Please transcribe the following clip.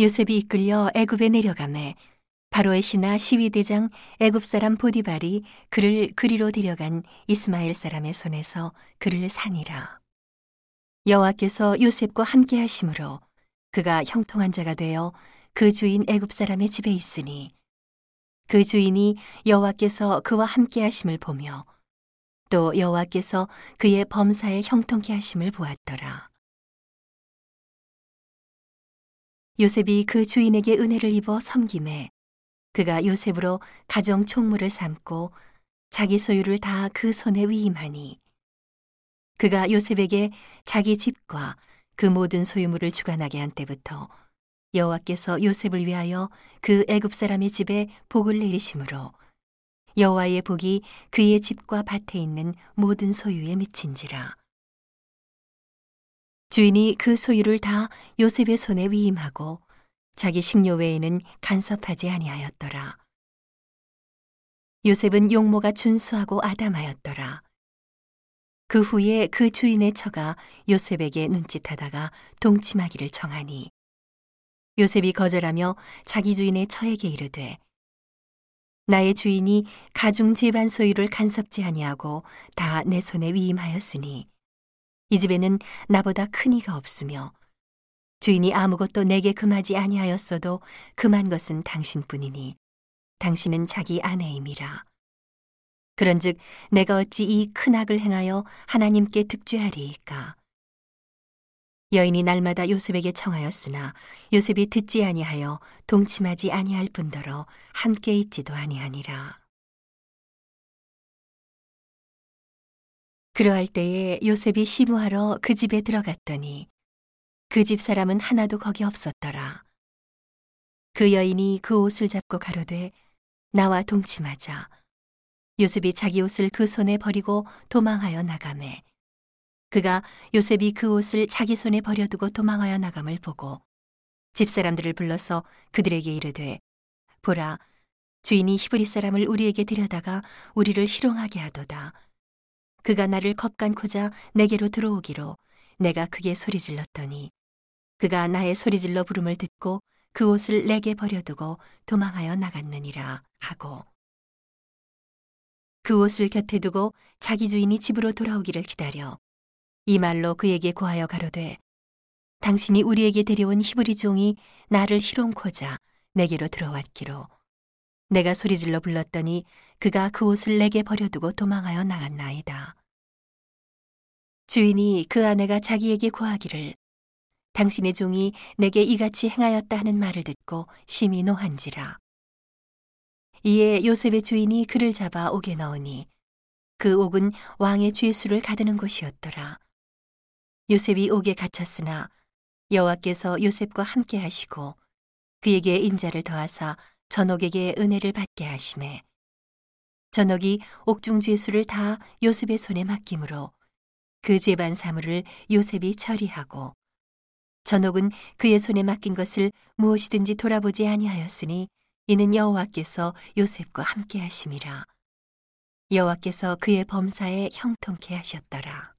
요셉이 이끌려 애굽에 내려가매 바로의 신하 시위대장 애굽 사람 보디발이 그를 그리로 데려간 이스마엘 사람의 손에서 그를 산이라. 여호와께서 요셉과 함께 하심으로 그가 형통한 자가 되어 그 주인 애굽 사람의 집에 있으니 그 주인이 여호와께서 그와 함께 하심을 보며 또 여호와께서 그의 범사에 형통케 하심을 보았더라. 요셉이 그 주인에게 은혜를 입어 섬김에 그가 요셉으로 가정 총무를 삼고 자기 소유를 다 그 손에 위임하니 그가 요셉에게 자기 집과 그 모든 소유물을 주관하게 한 때부터 여호와께서 요셉을 위하여 그 애굽 사람의 집에 복을 내리심으로 여호와의 복이 그의 집과 밭에 있는 모든 소유에 미친지라 주인이 그 소유를 다 요셉의 손에 위임하고 자기 식료 외에는 간섭하지 아니하였더라. 요셉은 용모가 준수하고 아담하였더라. 그 후에 그 주인의 처가 요셉에게 눈짓하다가 동침하기를 정하니 요셉이 거절하며 자기 주인의 처에게 이르되 나의 주인이 가중 재반 소유를 간섭지 아니하고 다 내 손에 위임하였으니 이 집에는 나보다 큰 이가 없으며 주인이 아무것도 내게 금하지 아니하였어도 금한 것은 당신뿐이니 당신은 자기 아내임이라 그런즉 내가 어찌 이 큰 악을 행하여 하나님께 득죄하리이까 여인이 날마다 요셉에게 청하였으나 요셉이 듣지 아니하여 동침하지 아니할 뿐더러 함께 있지도 아니하니라. 그러할 때에 요셉이 시무하러 그 집에 들어갔더니 그 집 사람은 하나도 거기 없었더라. 그 여인이 그 옷을 잡고 가로되 나와 동침하자. 요셉이 자기 옷을 그 손에 버리고 도망하여 나가매 그가 요셉이 그 옷을 자기 손에 버려두고 도망하여 나감을 보고 집사람들을 불러서 그들에게 이르되 보라 주인이 히브리 사람을 우리에게 데려다가 우리를 희롱하게 하도다 그가 나를 겁간코자 내게로 들어오기로 내가 크게 소리질렀더니 그가 나의 소리질러 부름을 듣고 그 옷을 내게 버려두고 도망하여 나갔느니라 하고 그 옷을 곁에 두고 자기 주인이 집으로 돌아오기를 기다려 이 말로 그에게 고하여 가로되 당신이 우리에게 데려온 히브리 종이 나를 희롱코자 내게로 들어왔기로 내가 소리질러 불렀더니 그가 그 옷을 내게 버려두고 도망하여 나갔나이다. 주인이 그 아내가 자기에게 고하기를 당신의 종이 내게 이같이 행하였다 하는 말을 듣고 심히 노한지라. 이에 요셉의 주인이 그를 잡아 옥에 넣으니 그 옥은 왕의 죄수를 가두는 곳이었더라. 요셉이 옥에 갇혔으나 여호와께서 요셉과 함께 하시고 그에게 인자를 더하사 전옥에게 은혜를 받게 하심에 전옥이 옥중 죄수를 다 요셉의 손에 맡김으로 그 재반 사물을 요셉이 처리하고 전옥은 그의 손에 맡긴 것을 무엇이든지 돌아보지 아니하였으니 이는 여호와께서 요셉과 함께 하심이라 여호와께서 그의 범사에 형통케 하셨더라.